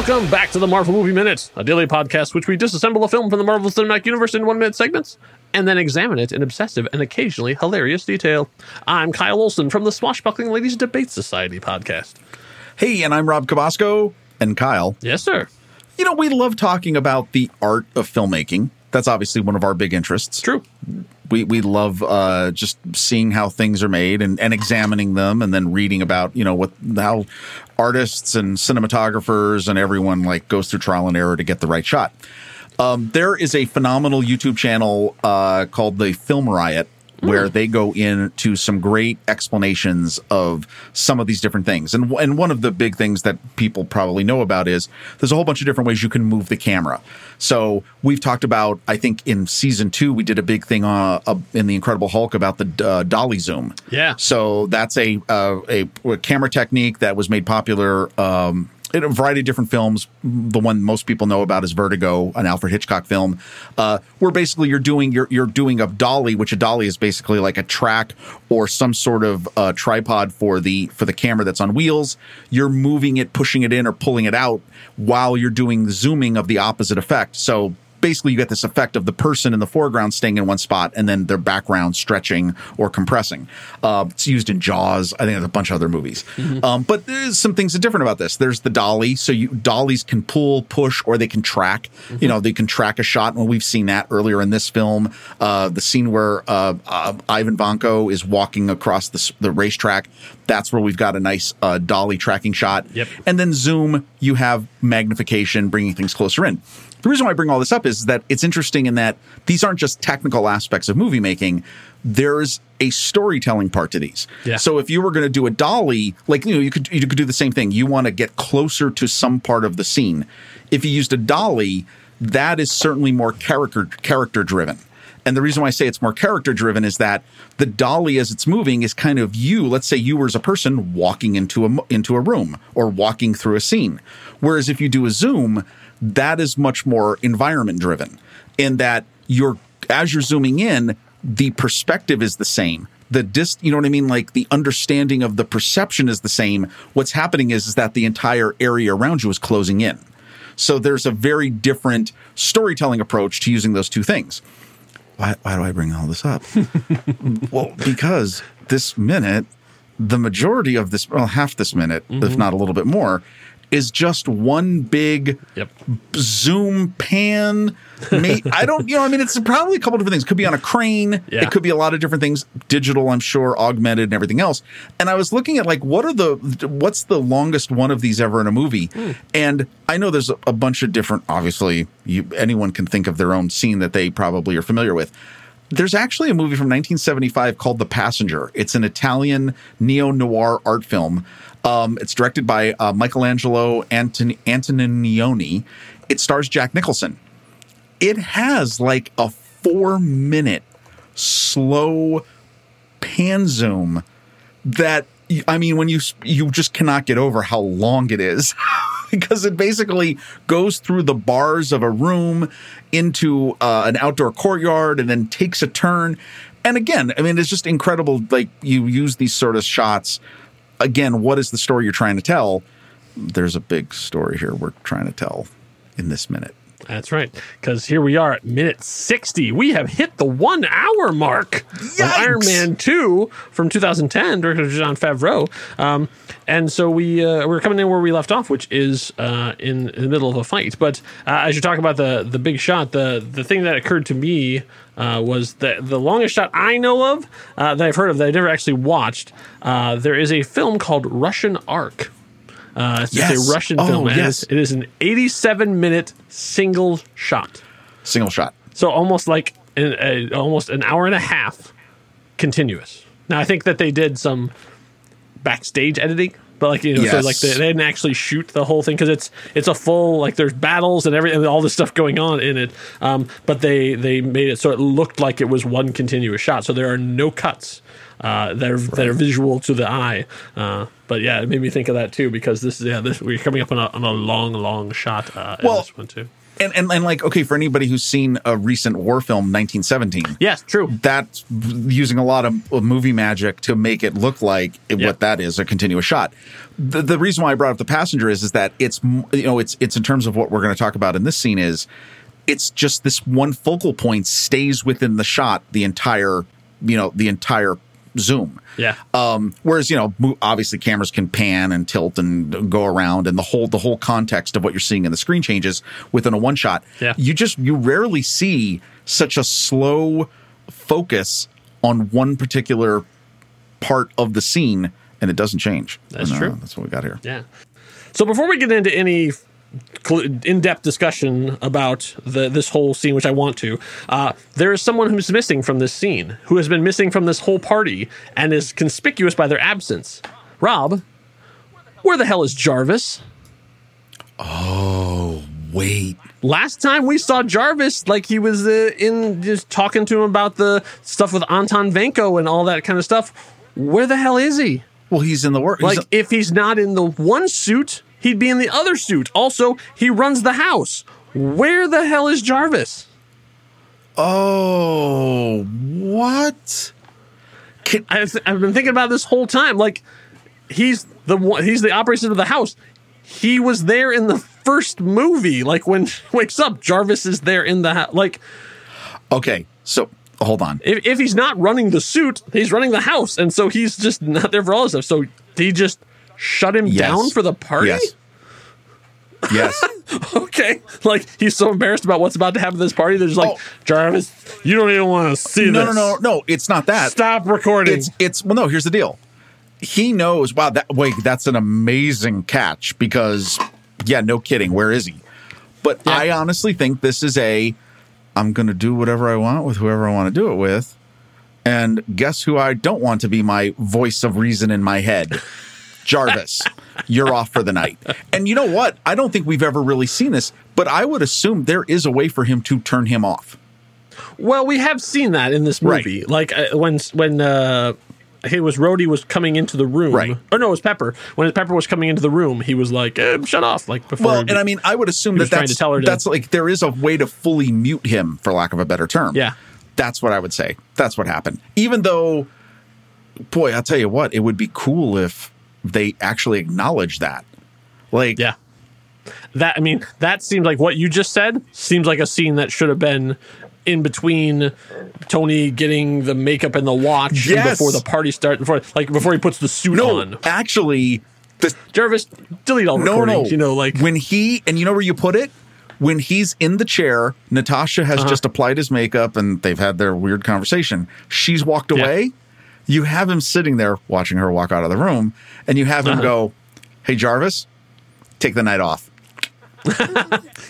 Welcome back to the Marvel Movie Minute, a daily podcast which we disassemble a film from the Marvel Cinematic Universe in one minute segments and then examine it in obsessive and occasionally hilarious detail. I'm Kyle Olson from the Swashbuckling Ladies Debate Society podcast. Hey, and I'm Rob Cabasco and Kyle. Yes, sir. You know, we love talking about the art of filmmaking. That's obviously one of our big interests. True. We we love uh, just seeing how things are made and, and examining them, and then reading about you know what how artists and cinematographers and everyone like goes through trial and error to get the right shot. Um, there is a phenomenal YouTube channel uh, called the Film Riot where they go into some great explanations of some of these different things. And and one of the big things that people probably know about is there's a whole bunch of different ways you can move the camera. So we've talked about I think in season 2 we did a big thing uh, uh, in the Incredible Hulk about the uh, dolly zoom. Yeah. So that's a, uh, a a camera technique that was made popular um, a variety of different films. The one most people know about is Vertigo, an Alfred Hitchcock film, uh, where basically you're doing you're you're doing a dolly, which a dolly is basically like a track or some sort of uh, tripod for the for the camera that's on wheels. You're moving it, pushing it in, or pulling it out while you're doing zooming of the opposite effect. So basically you get this effect of the person in the foreground staying in one spot and then their background stretching or compressing. Uh, it's used in Jaws. I think there's a bunch of other movies. Um, but there's some things that are different about this. There's the dolly. So you dollies can pull, push, or they can track. You know, they can track a shot. And we've seen that earlier in this film. Uh, the scene where uh, uh, Ivan Vanko is walking across the, the racetrack. That's where we've got a nice uh, dolly tracking shot. Yep. And then zoom, you have magnification, bringing things closer in. The reason why I bring all this up is that it's interesting in that these aren't just technical aspects of movie making. There's a storytelling part to these. Yeah. So if you were going to do a dolly, like you know, you could you could do the same thing. You want to get closer to some part of the scene. If you used a dolly, that is certainly more character character driven. And the reason why I say it's more character driven is that the dolly, as it's moving, is kind of you. Let's say you were as a person walking into a into a room or walking through a scene. Whereas if you do a zoom, that is much more environment driven, in that you're as you're zooming in, the perspective is the same. The dis, you know what I mean? Like the understanding of the perception is the same. What's happening is, is that the entire area around you is closing in. So there's a very different storytelling approach to using those two things. Why, why do I bring all this up? well, because this minute, the majority of this, well, half this minute, if mm-hmm. not a little bit more, is just one big Yep. zoom pan. May, I don't, you know, I mean, it's probably a couple different things. It could be on a crane. Yeah. It could be a lot of different things, digital, I'm sure, augmented and everything else. And I was looking at like, what are the, what's the longest one of these ever in a movie? Hmm. And I know there's a, a bunch of different, obviously, you, anyone can think of their own scene that they probably are familiar with. There's actually a movie from 1975 called The Passenger. It's an Italian neo noir art film. Um, it's directed by uh, Michelangelo Anton- Antonioni. It stars Jack Nicholson. It has like a four minute slow pan zoom that I mean, when you you just cannot get over how long it is because it basically goes through the bars of a room into uh, an outdoor courtyard and then takes a turn. And again, I mean, it's just incredible. Like you use these sort of shots. Again, what is the story you're trying to tell? There's a big story here we're trying to tell in this minute. That's right. Because here we are at minute 60. We have hit the one hour mark of Iron Man 2 from 2010, directed by Jon Favreau. Um, and so we, uh, we're coming in where we left off, which is uh, in, in the middle of a fight. But uh, as you talk about the, the big shot, the, the thing that occurred to me uh, was that the longest shot I know of uh, that I've heard of that I've never actually watched, uh, there is a film called Russian Ark. Uh, it's Yes. a Russian Oh, film. yes. it is an 87 minute single shot. Single shot. So almost like an, a, almost an hour and a half continuous. Now I think that they did some backstage editing, but like you know, so like they, they didn't actually shoot the whole thing because it's it's a full like there's battles and everything, all this stuff going on in it. Um, but they they made it so it looked like it was one continuous shot. So there are no cuts. Uh, that are that are visual to the eye, uh, but yeah, it made me think of that too because this is yeah this we're coming up on a, on a long long shot uh, in Well, this one too. and, and and like okay, for anybody who's seen a recent war film, 1917, Yes, true. that's using a lot of, of movie magic to make it look like it- Yeah. what that is a continuous shot. The, the reason why I brought up the passenger is is that it's you know it's it's in terms of what we're going to talk about in this scene is it's just this one focal point stays within the shot the entire you know the entire zoom. Yeah. Um, whereas you know, obviously cameras can pan and tilt and go around, and the whole the whole context of what you're seeing in the screen changes within a one shot. Yeah. You just you rarely see such a slow focus on one particular part of the scene, and it doesn't change. That's And, uh, true. That's what we got here. Yeah. So before we get into any in-depth discussion about the this whole scene, which I want to, uh, there is someone who's missing from this scene, who has been missing from this whole party, and is conspicuous by their absence. Rob, where the hell is Jarvis? Oh, wait, Last time we saw Jarvis, like he was uh, in just talking to him about the stuff with Anton Vanko and all that kind of stuff. Where the hell is he? well, he's in the work. Like, if he's not in the one suit, he'd be in the other suit. Also, he runs the house. Where the hell is Jarvis? oh, what? Can, I've, I've been thinking about this whole time. Like, he's the one, he's the operator of the house. He was there in the first movie. Like when he wakes up, Jarvis is there in the house. Like, okay, so hold on. if, if he's not running the suit, he's running the house, and so he's just not there for all this stuff. So he just shut him Yes. down for the party. Yes. Yes. Okay, like he's so embarrassed about what's about to happen at this party. They're just like, Oh. Jarvis, you don't even want to see no, this. no, no, no. It's not that. Stop recording. It's it's well, no. Here's the deal. He knows. Wow, that wait, that's an amazing catch because, yeah, no kidding. Where is he? But Yeah. I honestly think this is a. I'm going to do whatever I want with whoever I want to do it with, and guess who I don't want to be my voice of reason in my head. Jarvis, you're off for the night. And you know what? I don't think we've ever really seen this, but I would assume there is a way for him to turn him off. well, we have seen that in this Right. movie. Like uh, when when uh, it was Rhodey was coming into the room. Right. Or no, it was Pepper. When Pepper was coming into the room, he was like, eh, "Shut off!" Like before. Well, and I mean, I would assume that that's to tell her to- that's like there is a way to fully mute him, for lack of a better term. Yeah. that's what I would say. That's what happened. Even though, boy, I'll tell you what, it would be cool if they actually acknowledge that. Like, yeah. That I mean, that seems like what you just said seems like a scene that should have been in between Tony getting the makeup and the watch and Yes. before the party starts. Before like before he puts the suit no, on. actually, the Jarvis, delete all no, recordings. no, You know, like when he and you know where you put it. When he's in the chair, Natasha Uh-huh. has just applied his makeup and they've had their weird conversation. She's walked Yeah. away. You have him sitting there watching her walk out of the room, and you have him Uh-huh. go, Hey, Jarvis, take the night off.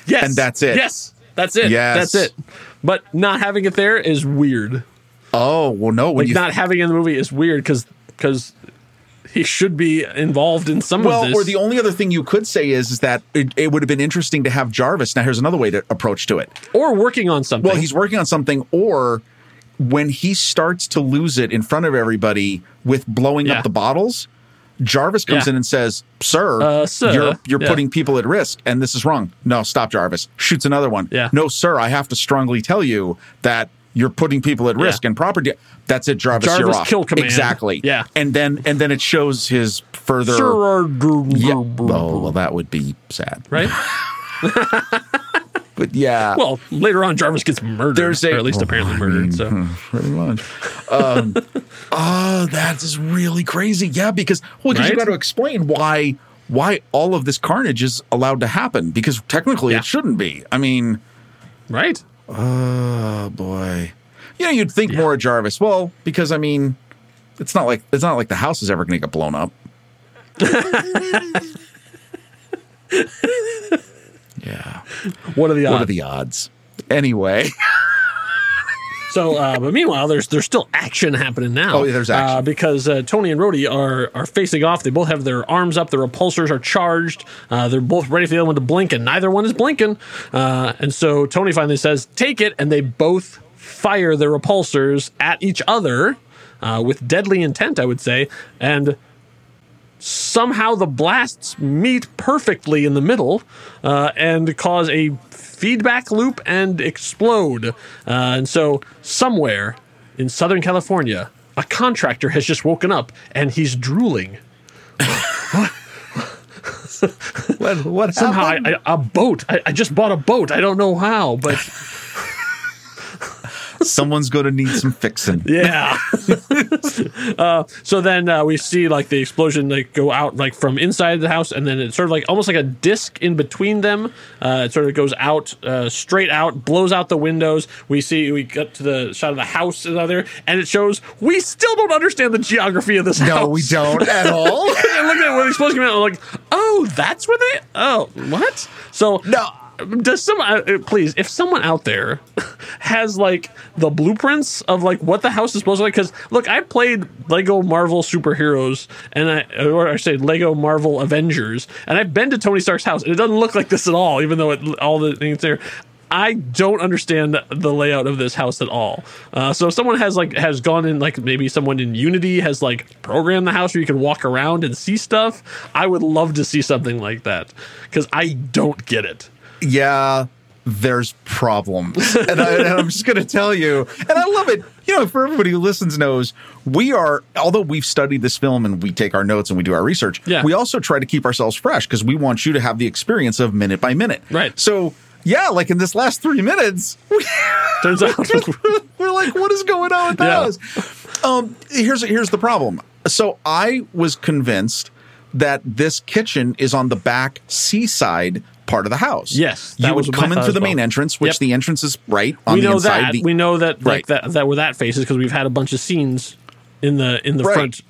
Yes. And that's it. Yes. That's it. Yes. That's it. But not having it there is weird. Oh, well, no. When Like not having it in the movie is weird because because he should be involved in some of this. well, or the only other thing you could say is, is that it, it would have been interesting to have Jarvis. Now, here's another way to approach to it. or working on something. Well, he's working on something, or when he starts to lose it in front of everybody with blowing Yeah. up the bottles, Jarvis comes Yeah. in and says, "Sir, Uh, sir." you're you're Yeah. putting people at risk, and this is wrong." No, stop, Jarvis. Shoots another one. Yeah. No, sir, I have to strongly tell you that you're putting people at risk and property. That's it, Jarvis. you're Jarvis off. kill command. Exactly. Yeah. And then and then it shows his further. Sure, Yeah. Oh, well, that would be sad. right? But yeah. Well, later on, Jarvis gets murdered. There's a- or at least apparently murdered. So pretty much. Um, oh, that is really crazy. Yeah, because well, because you Right? got to explain why why all of this carnage is allowed to happen because technically Yeah. it shouldn't be. I mean, right. oh boy, You know, you'd think more of Jarvis. Well, because I mean, it's not like it's not like the house is ever going to get blown up. yeah. What are the odds? What are the odds? Anyway. So, uh, but meanwhile, there's there's still action happening now. Oh, yeah, there's action. uh, because uh, Tony and Rhodey are are facing off. They both have their arms up. Their repulsors are charged. Uh, they're both ready for the other one to blink, and neither one is blinking. Uh, and so Tony finally says, "Take it," and they both fire their repulsors at each other uh, with deadly intent, I would say, and. Somehow the blasts meet perfectly in the middle uh, and cause a feedback loop and explode. Uh, and so, somewhere in Southern California, a contractor has just woken up and he's drooling. What, what Somehow, I? I, a boat. I, I just bought a boat. I don't know how, but Someone's going to need some fixing. yeah. uh, so then uh, we see like the explosion like go out like from inside the house, and then it's sort of like almost like a disc in between them. Uh, it sort of goes out uh, straight out, blows out the windows. We see we get to the shot of the house there, and it shows we still don't understand the geography of this house. No, we don't at all. and looking at when the explosion came out, I'm like, oh, that's where they. Oh, what? So No. Does someone uh, please, if someone out there has like the blueprints of like what the house is supposed to look? Because look, I played Lego Marvel superheroes, and I or I say Lego Marvel Avengers, and I've been to Tony Stark's house, and it doesn't look like this at all, even though it, all the things there. I don't understand the layout of this house at all. Uh, so if someone has like has gone in like maybe someone in Unity has like programmed the house where you can walk around and see stuff. I would love to see something like that because I don't get it. Yeah, there's problems. and, I, and I'm just going to tell you, and I love it. You know, for everybody who listens knows, we are, although we've studied this film and we take our notes and we do our research, Yeah. we also try to keep ourselves fresh because we want you to have the experience of minute by minute. Right. So, yeah, like in this last three minutes, we, Turns out we're like, what is going on with Yeah. house? Um, here's here's the problem. So I was convinced that this kitchen is on the back seaside part of the house. Yes, that you would come into as the well. main entrance, which Yep. the entrance is right on we the know inside. that The- we know that like Right. that that where that faces because we've had a bunch of scenes in the in the Right. front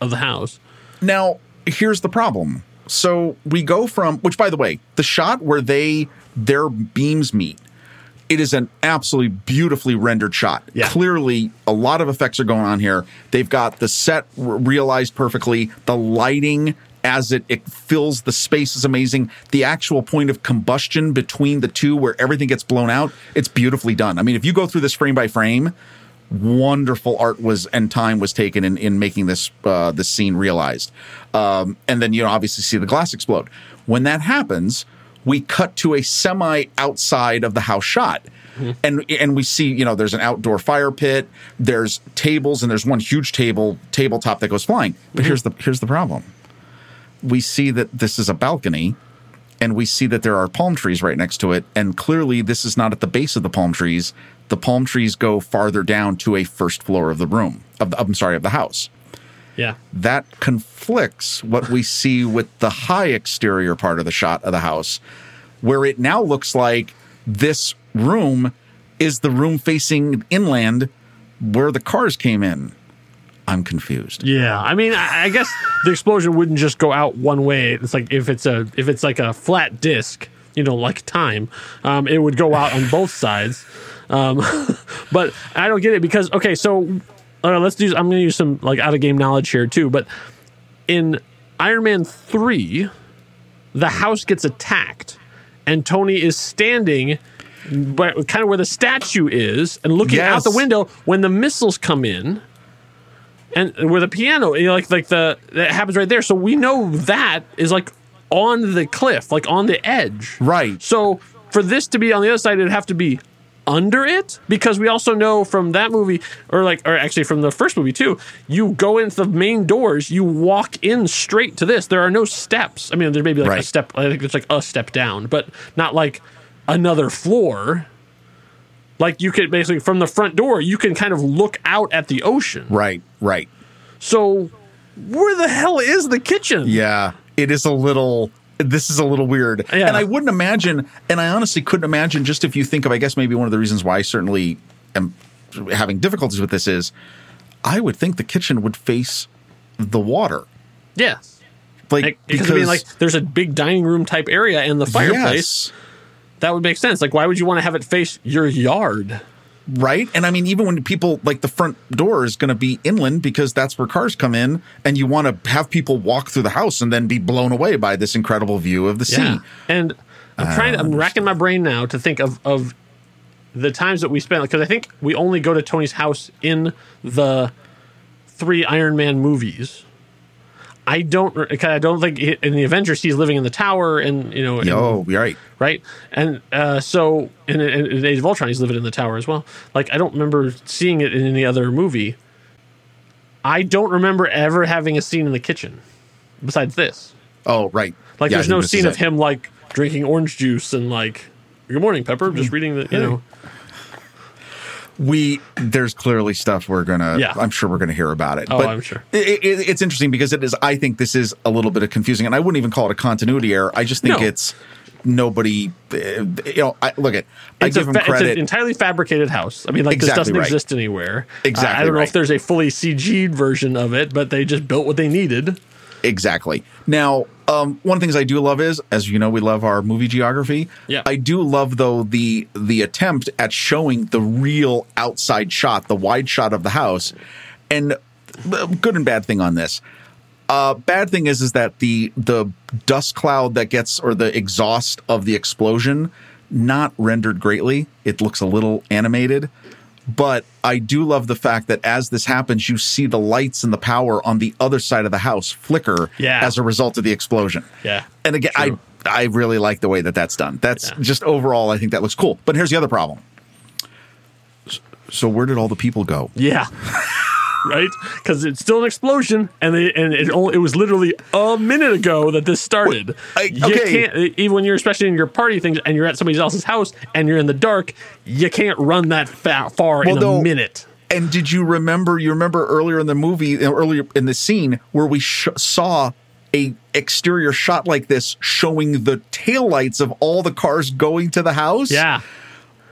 of the house. Now, here's the problem. So we go from which by the way, the shot where they their beams meet, it is an absolutely beautifully rendered shot. Yeah. Clearly, a lot of effects are going on here. They've got the set realized perfectly, the lighting as it, it fills the space is amazing. The actual point of combustion between the two where everything gets blown out, it's beautifully done. I mean, if you go through this frame by frame, wonderful art was and time was taken in, in making this uh, this scene realized. Um, and then you know obviously see the glass explode. When that happens, we cut to a semi outside of the house shot. And and we see you know there's an outdoor fire pit, there's tables and there's one huge table tabletop that goes flying. But here's the here's the problem. We see that this is a balcony and we see that there are palm trees right next to it. And clearly, this is not at the base of the palm trees. The palm trees go farther down to a first floor of the room. Of the, I'm sorry, of the house. Yeah, That conflicts what we see with the high exterior part of the shot of the house, where it now looks like this room is the room facing inland where the cars came in. I'm confused. yeah. I mean, I, guess the explosion wouldn't just go out one way. It's like if it's a if it's like a flat disc, you know, like time, um, it would go out on both sides. Um, but I don't get it because okay, so uh, let's do. I'm going to use some like out of game knowledge here too. But in Iron Man three, the house gets attacked, and Tony is standing. But kind of where the statue is, and looking out the window when the missiles come in, and where the piano, you know, like like the that happens right there. So we know that is like on the cliff, like on the edge. Right. So for this to be on the other side, it'd have to be under it because we also know from that movie, or like, or actually from the first movie too, you go into the main doors, you walk in straight to this. There are no steps. I mean, there may be like a step. I think it's like a step down, but not like another floor. Like you could basically from the front door, you can kind of look out at the ocean. Right, right. So where the hell is the kitchen? Yeah, it is a little. This is a little weird, Yeah. and I wouldn't imagine, and I honestly couldn't imagine. Just if you think of, I guess maybe one of the reasons why I certainly am having difficulties with this is, I would think the kitchen would face the water, Yes. like Like, because I mean, like, there's a big dining room type area and the fireplace. yes, That would make sense. Like, why would you want to have it face your yard? right. And I mean, even when people like the front door is going to be inland because that's where cars come in, and you want to have people walk through the house and then be blown away by this incredible view of the sea. And I'm trying to, I'm uh, racking my brain now to think of, of the times that we spent, because I think we only go to Tony's house in the three Iron Man movies. I don't. I don't think in the Avengers he's living in the tower, and you know, Oh, right. right? And uh, so in, in, Age of Ultron, he's living in the tower as well. Like I don't remember seeing it in any other movie. I don't remember ever having a scene in the kitchen besides this. Oh, right. Like Yeah, there's no scene of him like drinking orange juice and like, "Good morning, Pepper." Just reading the, you know, we there's clearly stuff we're gonna Yeah. i'm sure we're gonna hear about it Oh, I'm sure. it, it, it's interesting because it is i think this is a little bit of confusing and i wouldn't even call it a continuity error i just think No. it's nobody uh, you know i look at i give him fa- it's an entirely fabricated house. I mean, like this doesn't right. exist anywhere. Uh, Exactly I don't know if there's a fully CG'd version of it, but they just built what they needed. Exactly. Now, um, one of the things I do love is, as you know, we love our movie geography. Yeah. I do love though the the attempt at showing the real outside shot, the wide shot of the house, and uh, good and bad thing on this. Uh, bad thing is is that the the dust cloud that gets or the exhaust of the explosion not rendered greatly. It looks a little animated. But I do love the fact that as this happens, you see the lights and the power on the other side of the house flicker Yeah. as a result of the explosion. Yeah, And again, true. I I really like the way that that's done. That's Yeah. just overall, I think that looks cool. But here's the other problem. So where did all the people go? Yeah. right? Because it's still an explosion, and they, and it only, it was literally a minute ago that this started. I- You okay. can't even when you're especially in your party things, and you're at somebody else's house, and you're in the dark. You can't run that fa- far in though- a minute. And did you remember? You remember earlier in the movie, earlier in the scene where we sh- saw a exterior shot like this showing the taillights of all the cars going to the house? Yeah,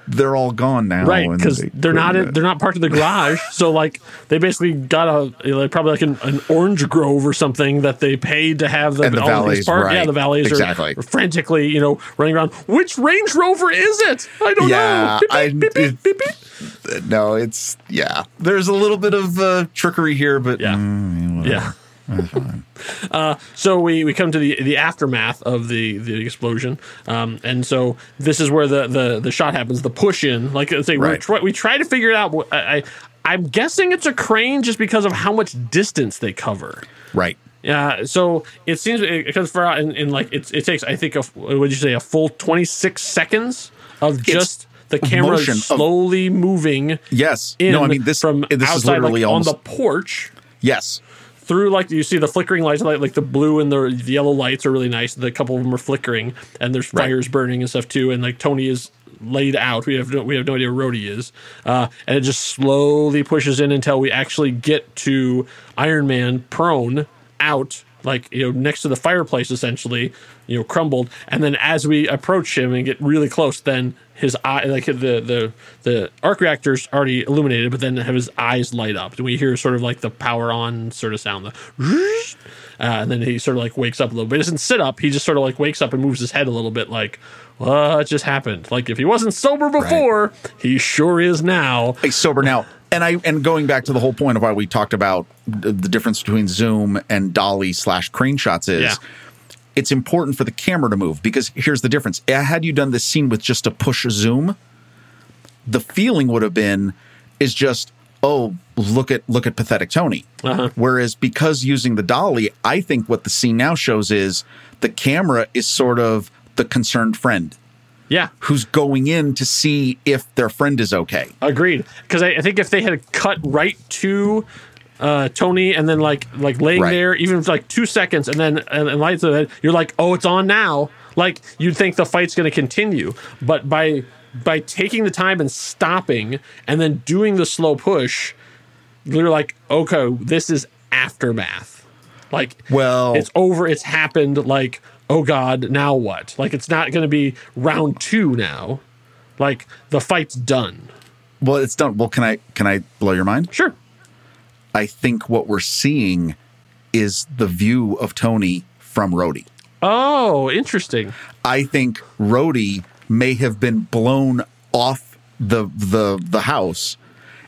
they're all gone now. right. Because they they're not in, they're not parked in the garage. so like they basically got a like, probably like an, an orange grove or something that they paid to have the, And the all valets, parked. Yeah, the valleys Exactly. are frantically you know running around. Which Range Rover is it? I don't Yeah, know. Beep, I- beep, beep, beep, beep. no, it's yeah. There's a little bit of uh, trickery here, but Yeah. mm, Yeah. uh, so we, we come to the the aftermath of the, the explosion, um, and so this is where the, the, the shot happens. The push in, like I say, we're try, we try to figure it out. I, I I'm guessing it's a crane just because of how much distance they cover. right. Yeah, so it seems it comes far out in, in like it's it takes I think a would you say a full 26 seconds of just the camera motion of- slowly moving. Yes. In no, I mean this. from this is literally like, almost on the porch yes. Through like you see the flickering lights like, like the blue and the, the yellow lights are really nice. The couple of them are flickering and there's Right. fires burning and stuff too and like tony is laid out. We have no, we have no idea where Rhodey is. Uh, and it just slowly pushes in until we actually get to iron man prone out like you know next to the fireplace essentially you know crumbled. And then as we approach him and get really close then his eye like the the the arc reactor's already illuminated but then have his eyes light up. And we hear sort of like the power on sort of sound the uh, and then he sort of like wakes up a little bit. He doesn't sit up. He just sort of like wakes up and moves his head a little bit like what just happened? Like if he wasn't sober before he sure is now. He's sober now. And I and going back to the whole point of why we talked about the, the difference between zoom and dolly slash crane shots is Yeah. it's important for the camera to move because here's the difference. Had you done this scene with just a push zoom, the feeling would have been is just oh look at look at pathetic Tony. Uh-huh. Whereas because using the dolly, I think what the scene now shows is the camera is sort of the concerned friend yeah who's going in to see if their friend is okay. Agreed. Because I, I think if they had cut right to uh, Tony and then like like laying Right. there even for like two seconds and then and, and lights of it, you're like, oh, it's on now. Like you'd think the fight's going to continue, but by by taking the time and stopping and then doing the slow push, you're like, okay, this is aftermath. Like, Well- it's over. It's happened. Like, oh god, now what? Like, it's not going to be round two now. Like the fight's done. Well, it's done. Well, can I can I blow your mind? Sure. I think what we're seeing is the view of Tony from Rhodey. Oh, interesting. I think Rhodey may have been blown off the the the house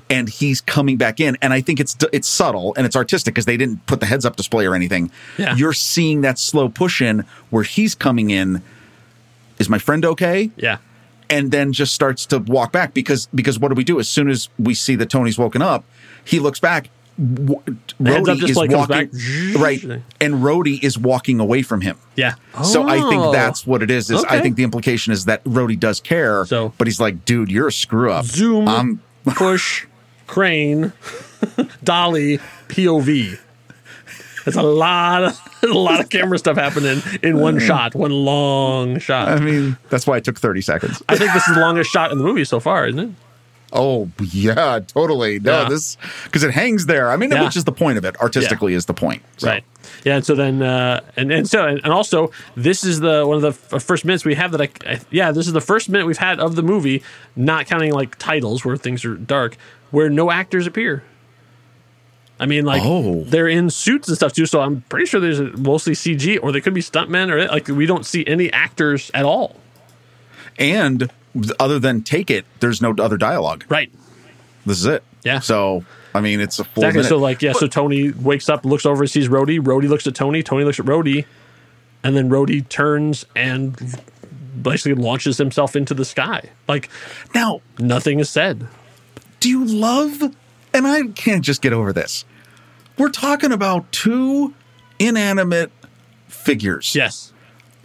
and he's coming back in and I think it's it's subtle and it's artistic because they didn't put the heads up display or anything. Yeah. You're seeing that slow push in where he's coming in is my friend okay? Yeah. and then just starts to walk back because because what do we do as soon as we see that Tony's woken up he looks back w- Rhodey is walking back. right, and Rhodey is walking away from him. Yeah. So I Oh. think that's what it is. Is I think the implication is that Rhodey does care, So- but he's like, dude, you're a screw up. zoom, Um, push, crane, dolly, POV. There's a lot of a lot of camera stuff happening in one shot, one long shot. I mean, that's why it took 30 seconds. I think this is the longest shot in the movie so far, isn't it? Oh yeah, totally. No, Yeah. this because it hangs there. I mean, Yeah. which is the point of it. Artistically, is the point. So, Right. Yeah. And so then, uh, and and so and, and also, this is the one of the f- first minutes we have that I, I yeah, this is the first minute we've had of the movie, not counting like titles where things are dark, where no actors appear. I mean, like Oh. they're in suits and stuff too, so I'm pretty sure there's mostly CG, or they could be stuntmen, or like we don't see any actors at all. And other than take it, there's no other dialogue. Right. This is it. Yeah. So I mean, it's a full Exactly. minute. So like yeah, so Tony wakes up, looks over, sees Rhodey. Rhodey looks at Tony. Tony looks at Rhodey, and then Rhodey turns and basically launches himself into the sky. Like now, nothing is said. Do you love? And I can't just get over this. We're talking about two inanimate figures. Yes.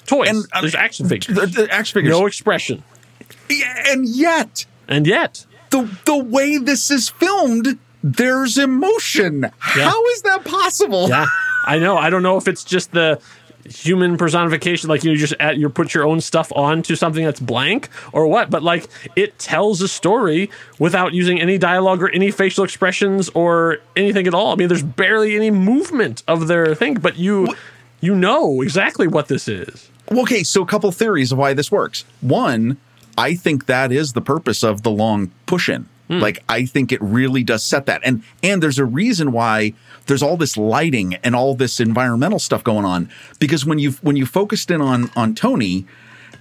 Toys. And, uh, There's action figures. The, the action figures. no expression. And yet And yet, the the way this is filmed, there's emotion. How is that possible? yeah, I know. I don't know if it's just the human personification, like you just you put your own stuff onto something that's blank or what, but like it tells a story without using any dialogue or any facial expressions or anything at all. I mean, there's barely any movement of their thing, but you you know exactly what this is. Okay, so a couple theories of why this works. One, I think that is the purpose of the long push in. Hmm. Like I think it really does set that. And and there's a reason why there's all this lighting and all this environmental stuff going on because when you when you focused in on on Tony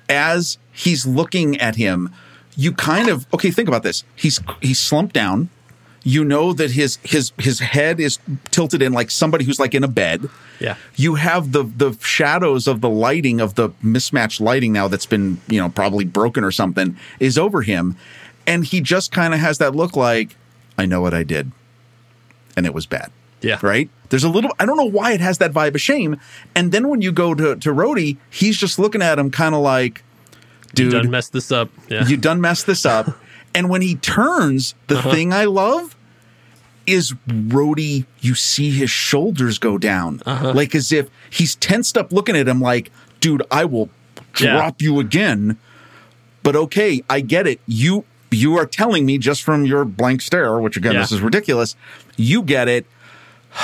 as he's looking at him, you kind of okay, think about this. He's he's slumped down. You know that his his his head is tilted in like somebody who's like in a bed Yeah. you have the the shadows of the lighting of the mismatched lighting now that's been you know probably broken or something is over him and he just kind of has that look like i know what i did and it was bad Yeah. right there's a little i don't know why it has that vibe of shame and then when you go to to Rhodey, he's just looking at him kind of like dude You Done messed this up. Yeah. you done messed this up. and when he turns, the Uh-huh. thing I love is Rhodey, you see his shoulders go down. Uh-huh. Like as if he's tensed up looking at him like, dude, I will Yeah. drop you again. But okay, I get it. You you are telling me just from your blank stare, which again, Yeah. this is ridiculous. You get it.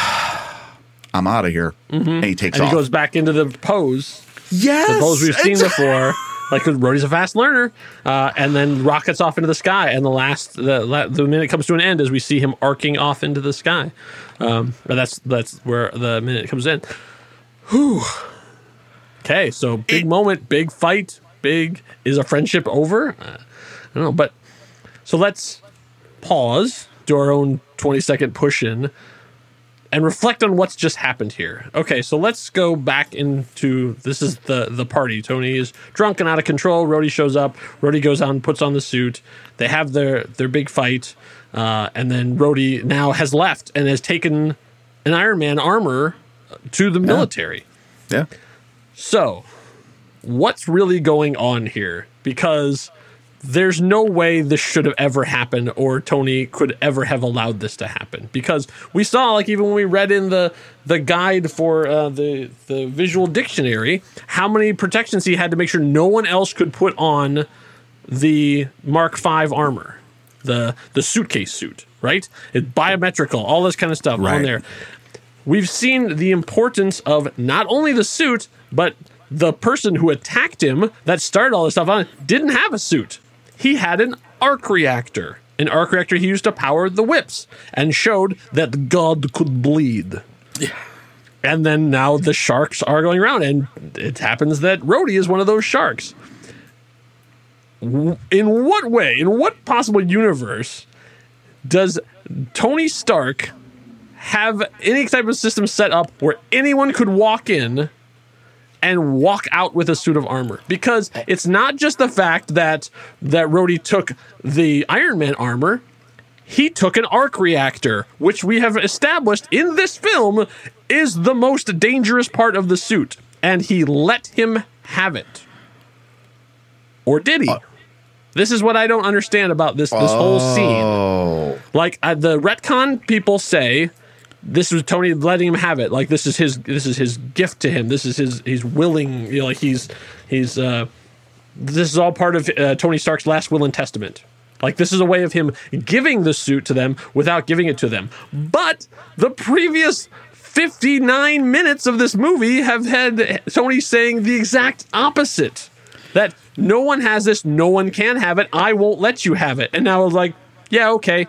I'm out of here. And he takes Mm-hmm. and off. he goes back into the pose. yes. the pose we've seen before. like Rhodey's a fast learner, uh, and then rockets off into the sky, and the last the the minute comes to an end as we see him arcing off into the sky. Um, that's that's where the minute comes in. Whew. Okay, so big It- moment, big fight, big is a friendship over? Uh, I don't know, but so let's pause, do our own twenty second push in, and reflect on what's just happened here. Okay, so let's go back into this is the the party. Tony is drunk and out of control. Rhodey shows up. Rhodey goes on, puts on the suit. They have their their big fight, uh, and then Rhodey now has left and has taken an Iron Man armor to the military. Yeah. So, what's really going on here? Because there's no way this should have ever happened or Tony could ever have allowed this to happen. Because we saw like even when we read in the the guide for uh, the the visual dictionary how many protections he had to make sure no one else could put on the Mark V armor the the suitcase suit right? It's biometrical all this kind of stuff on there. We've seen the importance of not only the suit, but the person who attacked him that started all this stuff on didn't have a suit. He had an arc reactor. An arc reactor he used to power the whips and showed that God could bleed. And then now the sharks are going around, and it happens that Rhodey is one of those sharks. In what way, in what possible universe does Tony Stark have any type of system set up where anyone could walk in and walk out with a suit of armor because it's not just the fact that that Rhodey took the Iron Man armor he took an arc reactor, which we have established in this film is the most dangerous part of the suit, and he let him have it. Or did he? this is what I don't understand about this this whole scene. Oh, Like uh, the retcon people say, this was Tony letting him have it. Like this is his this is his gift to him. This is his he's willing. You know, like he's he's uh, this is all part of uh, Tony Stark's last will and testament. Like this is a way of him giving the suit to them without giving it to them. But the previous 59 minutes of this movie have had Tony saying the exact opposite. That no one has this, no one can have it. I won't let you have it. And now I was like, yeah, okay.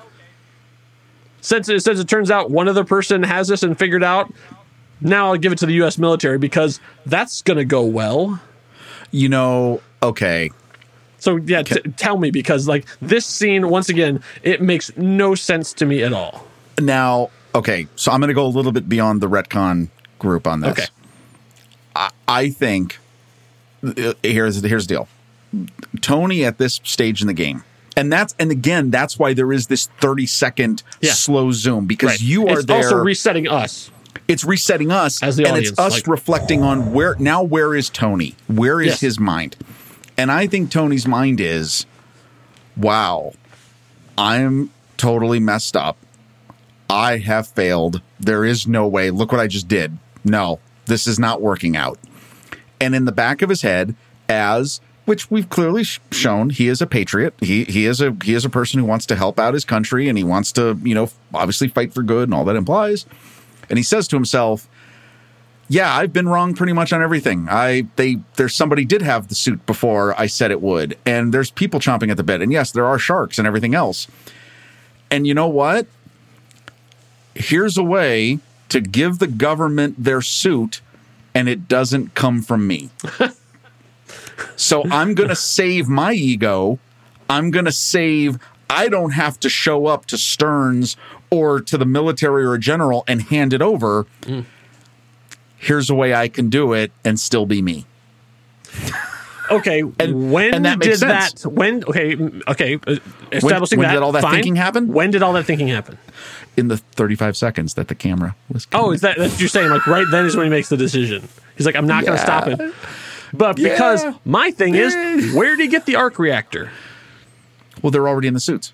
Since it since it turns out one other person has this and figured out, now I'll give it to the U.S. military because that's gonna go well. you know, okay. So yeah, t- tell me because like this scene once again, it makes no sense to me at all. Now, okay, so I'm going to go a little bit beyond the retcon group on this. Okay. I, I think uh, here's here's the deal. Tony at this stage in the game, and that's and again that's why there is this 30 second Yeah. slow zoom because Right. you are it's there. also resetting us. it's resetting us As the and audience, it's us like- reflecting on where now where is Tony? Where is Yes. his mind? And I think Tony's mind is, wow, I'm totally messed up. I have failed. There is no way. Look what I just did. No, this is not working out. And in the back of his head, as which we've clearly shown, he is a patriot. He he is a he is a person who wants to help out his country and he wants to you know obviously fight for good and all that implies. And he says to himself, "Yeah, I've been wrong pretty much on everything. I they there's somebody did have the suit before I said it would, and there's people chomping at the bit, and yes, there are sharks and everything else. And you know what? Here's a way to give the government their suit, and it doesn't come from me. so I'm going to save my ego. I'm going to save. I don't have to show up to Stern's or to the military or a general and hand it over. Here's a way I can do it and still be me. Okay, And- when and that did sense. that? When? Okay, mm, okay. uh, Establishing when that. did all that fine. thinking happen? When did all that thinking happen? In the 35 seconds that the camera was. Oh, is that that's what you're saying? Like right then is when he makes the decision. He's like, I'm not going to stop him. But because my thing is, where did he get the arc reactor? well, they're already in the suits.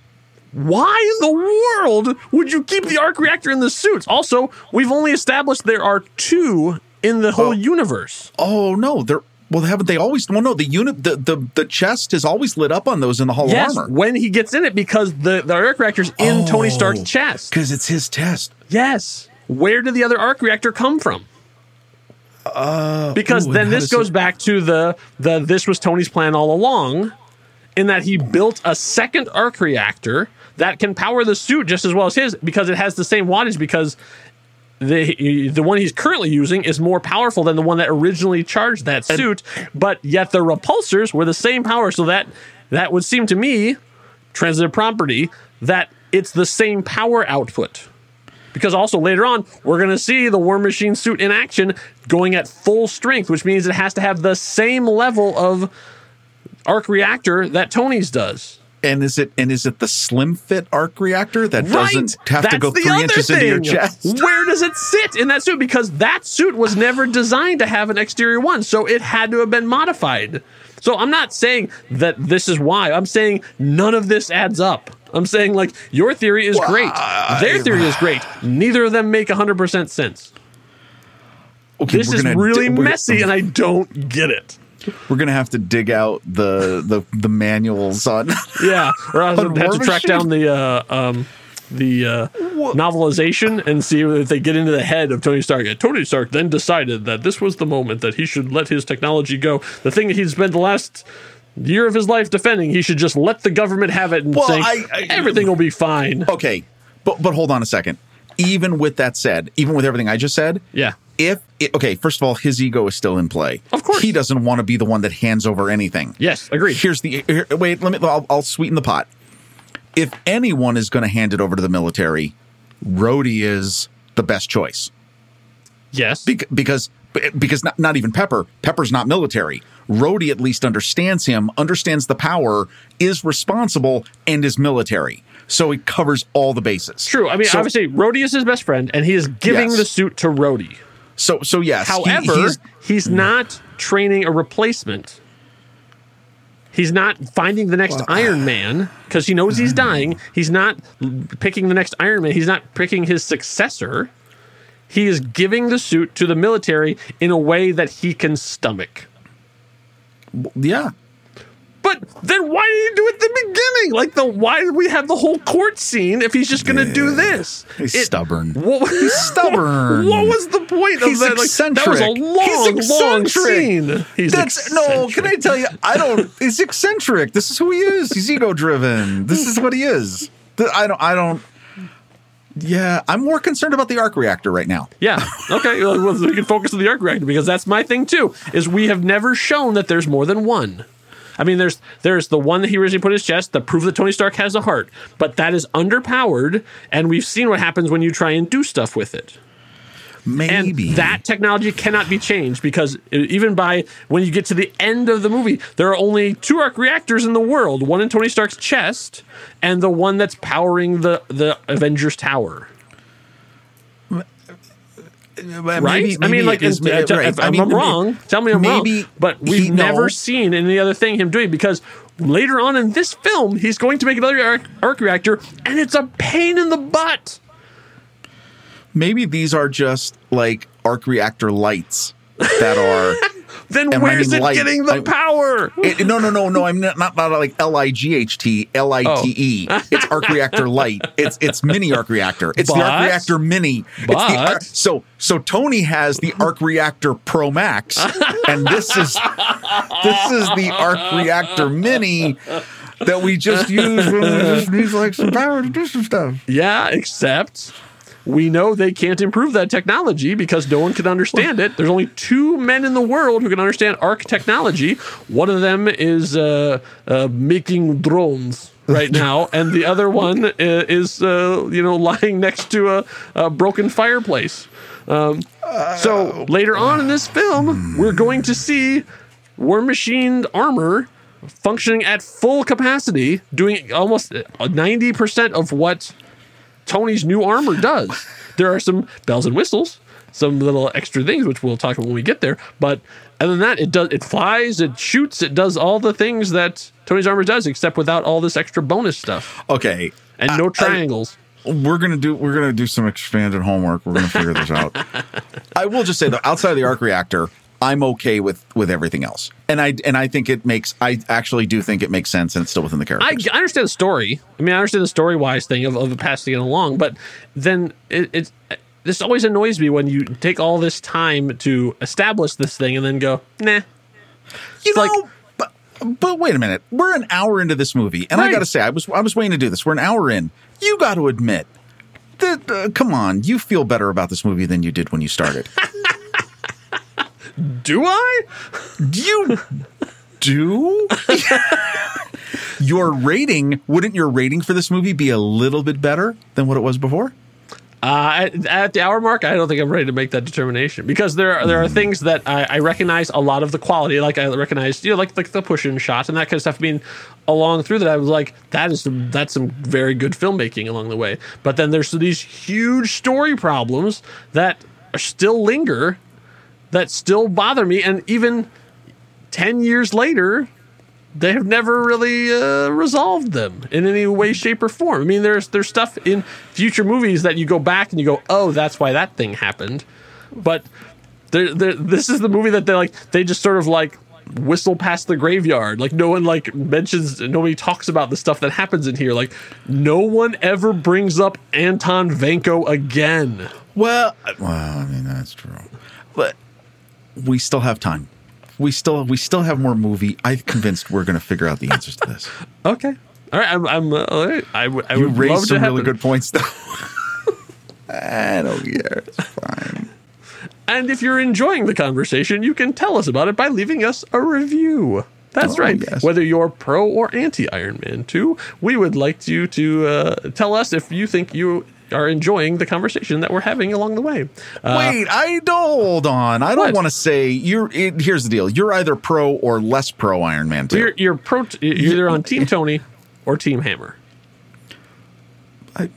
Why in the world would you keep the arc reactor in the suits? Also, we've only established there are two in the whole oh. universe. Oh no, they're well. Haven't they always? Well, no. The unit, the the the chest is always lit up on those in the Hall Yes, of Armor when he gets in it because the, the arc reactor's in Tony Stark's Oh. chest. because it's his test. Yes. Where did the other arc reactor come from? Because ooh, then this goes it- back to the the this was Tony's plan all along, in that he built a second arc reactor that can power the suit just as well as his because it has the same wattage because the the one he's currently using is more powerful than the one that originally charged that suit, but yet the repulsors were the same power, so that that would seem to me transitive property that it's the same power output. Because also later on, we're going to see the War Machine suit in action going at full strength, which means it has to have the same level of arc reactor that Tony's does. And is it and is it the slim fit arc reactor that doesn't have to go three inches into your chest? Where does it sit in that suit? Because that suit was never designed to have an exterior one, so it had to have been modified. So I'm not saying that this is why. I'm saying none of this adds up. I'm saying like your theory is great. Their theory is great. Neither of them make 100% sense. Okay, This is really di- messy and I don't get it. We're gonna have to dig out the the the manuals on. Yeah, or I have to War track Machine? down the uh, um, the uh, novelization and see if they get into the head of Tony Stark. And Tony Stark then decided that this was the moment that he should let his technology go. The thing that he'd spent the last year of his life defending, he should just let the government have it and Well, say I- I- everything will be fine. okay, but but hold on a second. Even with that said, even with everything I just said, Yeah, if it, okay, first of all, his ego is still in play. Of course. he doesn't want to be the one that hands over anything. yes, agreed. Here's the here, wait. Let me. I'll, I'll sweeten the pot. If anyone is going to hand it over to the military, Rhodey is the best choice Yes, Bec- because because not, not even Pepper. Pepper's not military. Rhodey at least understands him, understands the power, is responsible, and is military. So he covers all the bases. True. I mean, So- obviously, Rhodey is his best friend, and he is giving Yes. the suit to Rhodey. So so yes. he- However, he's- he's, not training a replacement. He's not finding the next Iron Man because he knows he's dying. He's not picking the next Iron Man. He's not picking his successor. He is giving the suit to the military in a way that he can stomach. yeah. But then why did he do it at the beginning? Like the why did we have the whole court scene if he's just going to do this? He's It- stubborn. What, He's stubborn. What was the point He's of that? Like, that was a long, He's long scene. He's That's no. Can I tell you? I don't. He's eccentric. This is who he is. He's ego driven. This is what he is. I don't. I don't. Yeah, I'm more concerned about the arc reactor right now. Yeah. Okay. Well, we can focus on the arc reactor because that's my thing too. Is we have never shown that there's more than one. I mean, there's there's the one that he originally put in his chest that prove that Tony Stark has a heart, but that is underpowered, and we've seen what happens when you try and do stuff with it. And Maybe that technology cannot be changed because even by when you get to the end of the movie, there are only two arc reactors in the world: one in Tony Stark's chest, and the one that's powering the the Avengers Tower. Right? I mean, like, is- if, right. if I I'm mean, wrong, tell me I'm maybe wrong. But we've no. never seen any other thing him doing because later on in this film, he's going to make another arc, arc reactor, and it's a pain in the butt. maybe these are just like arc reactor lights that are. Then And I where's mean it light. getting the I- power? It, no, no, no, no. I'm not not, not like L I G H T L I T E. Oh. It's arc reactor light. It's it's mini arc reactor. It's the arc reactor mini. The but- arc- so so Tony has the arc reactor Pro Max, and this is this is the arc reactor mini that we just use when we just need like some power to do some stuff. Yeah, except we know they can't improve that technology because no one can understand it. There's only two men in the world who can understand arc technology. One of them is uh, uh, making drones right now, and the other one uh, is uh, you know lying next to a, a broken fireplace. Um, so later on in this film, we're going to see War Machine armor functioning at full capacity, doing almost ninety percent of what Tony's new armor does. There are some bells and whistles, some little extra things which we'll talk about when we get there. But other than that, it does it flies, it shoots, it does all the things that Tony's armor does, except without all this extra bonus stuff Okay, and no triangles. we're gonna do we're gonna do some expanded homework. We're gonna figure this out. I will just say though, outside of the arc reactor, I'm okay with with everything else, and I and I think it makes I actually do think it makes sense, and it's still within the I, characters. I understand the story. I mean, I understand the story wise thing of, of passing it along, but then it, it's this always annoys me when you take all this time to establish this thing and then go, nah. you like- know, but but wait a minute, we're an hour into this movie, and I got to say, I was I was waiting to do this. We're an hour in. You got to admit that. Uh, come on, you feel better about this movie than you did when you started. Do I? Do you do. your rating wouldn't your rating for this movie be a little bit better than what it was before? Uh, at, at the hour mark, I don't think I'm ready to make that determination because there are, there are things that I, I recognize a lot of the quality, like I recognize you know like like the push in shots and that kind of stuff. Being along through that, I was like, that is some, that's some very good filmmaking along the way. But then there's these huge story problems that are still linger, that still bother me, and even ten years later, they have never really uh, resolved them in any way, shape, or form. I mean, there's there's stuff in future movies that you go back and you go, oh, that's why that thing happened. But there, there, this is the movie that they like. They just sort of like whistle past the graveyard. Like no one like mentions, nobody talks about the stuff that happens in here. Like no one ever brings up Anton Vanko again. Well, well, I mean that's true, but we still have time. We still we still have more movie. I'm convinced we're going to figure out the answers to this. Okay. All right, I'm. I'm uh, all right. I, w- I You would raised to some happen. really good points, though. I don't care. It's fine. And if you're enjoying the conversation, you can tell us about it by leaving us a review. That's Oh, right. yes. Whether you're pro or anti Iron Man 2, we would like you to uh, tell us if you think you are enjoying the conversation that we're having along the way. Uh, Wait, I don't hold on. I don't What? want to say you're. It, here's the deal: you're either pro or less pro Iron Man two. you're you're pro. You're either on Team Tony or Team Hammer. I-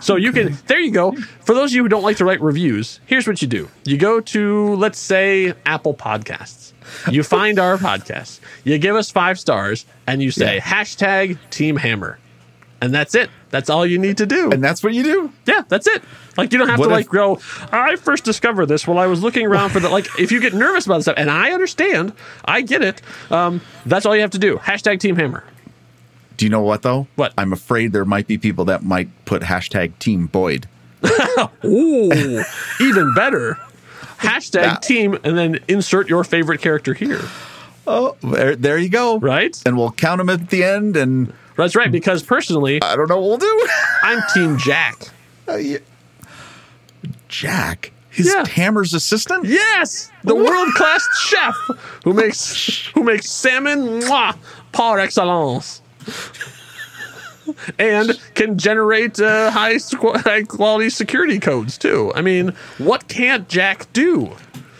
So you can there you go. For those of you who don't like to write reviews, here's what you do. You go to let's say Apple Podcasts. You find our podcast. You give us 5 stars and you say Yeah. hashtag Team Hammer. And that's it. That's all you need to do. and that's what you do. Yeah, that's it. Like you don't have What to if- like go. I first discovered this while I was looking around for the like. If you get nervous about this stuff, and I understand, I get it. Um, that's all you have to do. Hashtag Team Hammer. Do you know what though? What? I'm afraid there might be people that might put hashtag Team Boyd. Ooh, even better. Hashtag Team, and then insert your favorite character here. Oh, there, there you go. Right. And we'll count them at the end, and That's right. Because personally, I don't know what we'll do. I'm Team Jack. Uh, yeah. Jack, his Yeah. Hammer's assistant. Yes, the world class chef who makes who makes salmon mwah, par excellence, and can generate uh, high squ- high quality security codes too. I mean, what can't Jack do?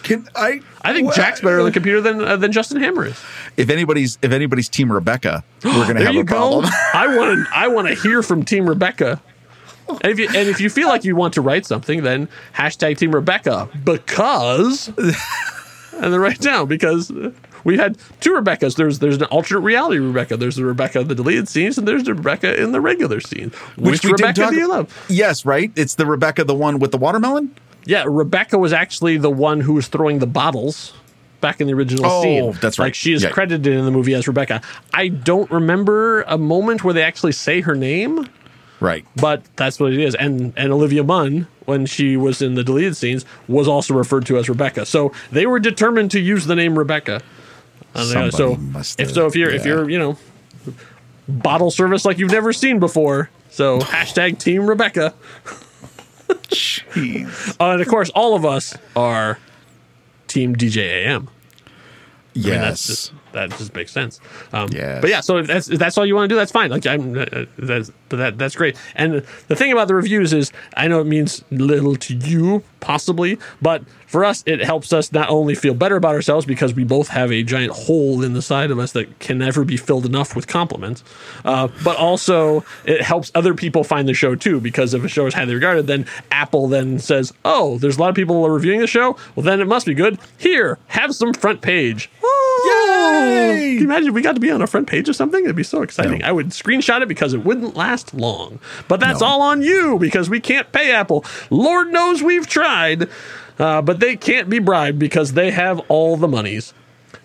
Can I? I think Well, Jack's better on the computer than uh, than Justin Hammer is. If anybody's if anybody's Team Rebecca, we're gonna have you a go. problem. I want to I want to hear from Team Rebecca. And if, you, and if you feel like you want to write something, then hashtag Team Rebecca because, and then write down because we had two Rebeccas. There's there's an alternate reality Rebecca. There's the Rebecca of the deleted scenes, and there's the Rebecca in the regular scene. Which, we didn't Rebecca talk- do you love? Yes, right. It's the Rebecca, the one with the watermelon. Yeah, Rebecca was actually the one who was throwing the bottles back in the original Oh, scene. that's right. Like she is Yeah. credited in the movie as Rebecca. I don't remember a moment where they actually say her name. Right. but that's what it is. And and Olivia Munn, when she was in the deleted scenes, was also referred to as Rebecca. So they were determined to use the name Rebecca. So Somebody must if so, if you're if you're you know bottle service like you've never seen before, so hashtag Team Rebecca. Jeez. Uh, and of course, all of us are Team DJ AM. I mean, that's Yes. just that just makes sense. Um, Yes. But yeah, so if that's if that's all you want to do, that's fine. Like I'm, uh, that's but that that's great. And the thing about the reviews is, I know it means little to you possibly, but for us, it helps us not only feel better about ourselves because we both have a giant hole in the side of us that can never be filled enough with compliments, uh, but also it helps other people find the show too. Because if a show is highly regarded, then Apple then says, "Oh, there's a lot of people reviewing the show. Well, then it must be good. Here, have some front page." Can you imagine if we got to be on a front page or something? It'd be so exciting. No. I would screenshot it because it wouldn't last long. But that's No. all on you because we can't pay Apple. Lord knows we've tried, uh, but they can't be bribed because they have all the monies.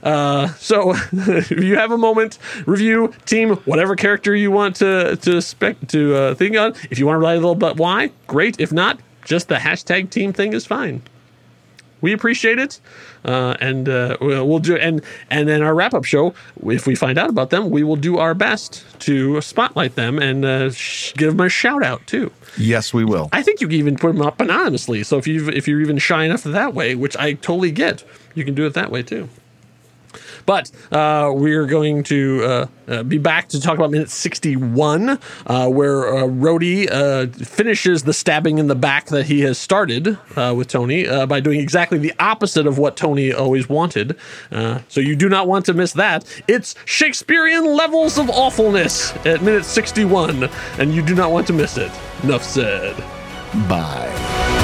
Uh, so if you have a moment, review team whatever character you want to to spec to uh, think on. If you want to write a little bit why, great. If not, just the hashtag team thing is fine we appreciate it uh, and uh, we'll do and and then our wrap-up show if we find out about them we will do our best to spotlight them and uh, sh- give them a shout out too. Yes, we will. i think you can even put them up anonymously. So if you if you're even shy enough that way which i totally get you can do it that way too but uh, we're going to uh, uh, be back to talk about minute 61, uh, where uh, Rhodey finishes the stabbing in the back that he has started with Tony by doing exactly the opposite of what Tony always wanted. So you do not want to miss that. It's Shakespearean levels of awfulness at minute 61, and you do not want to miss it. Enough said. Bye.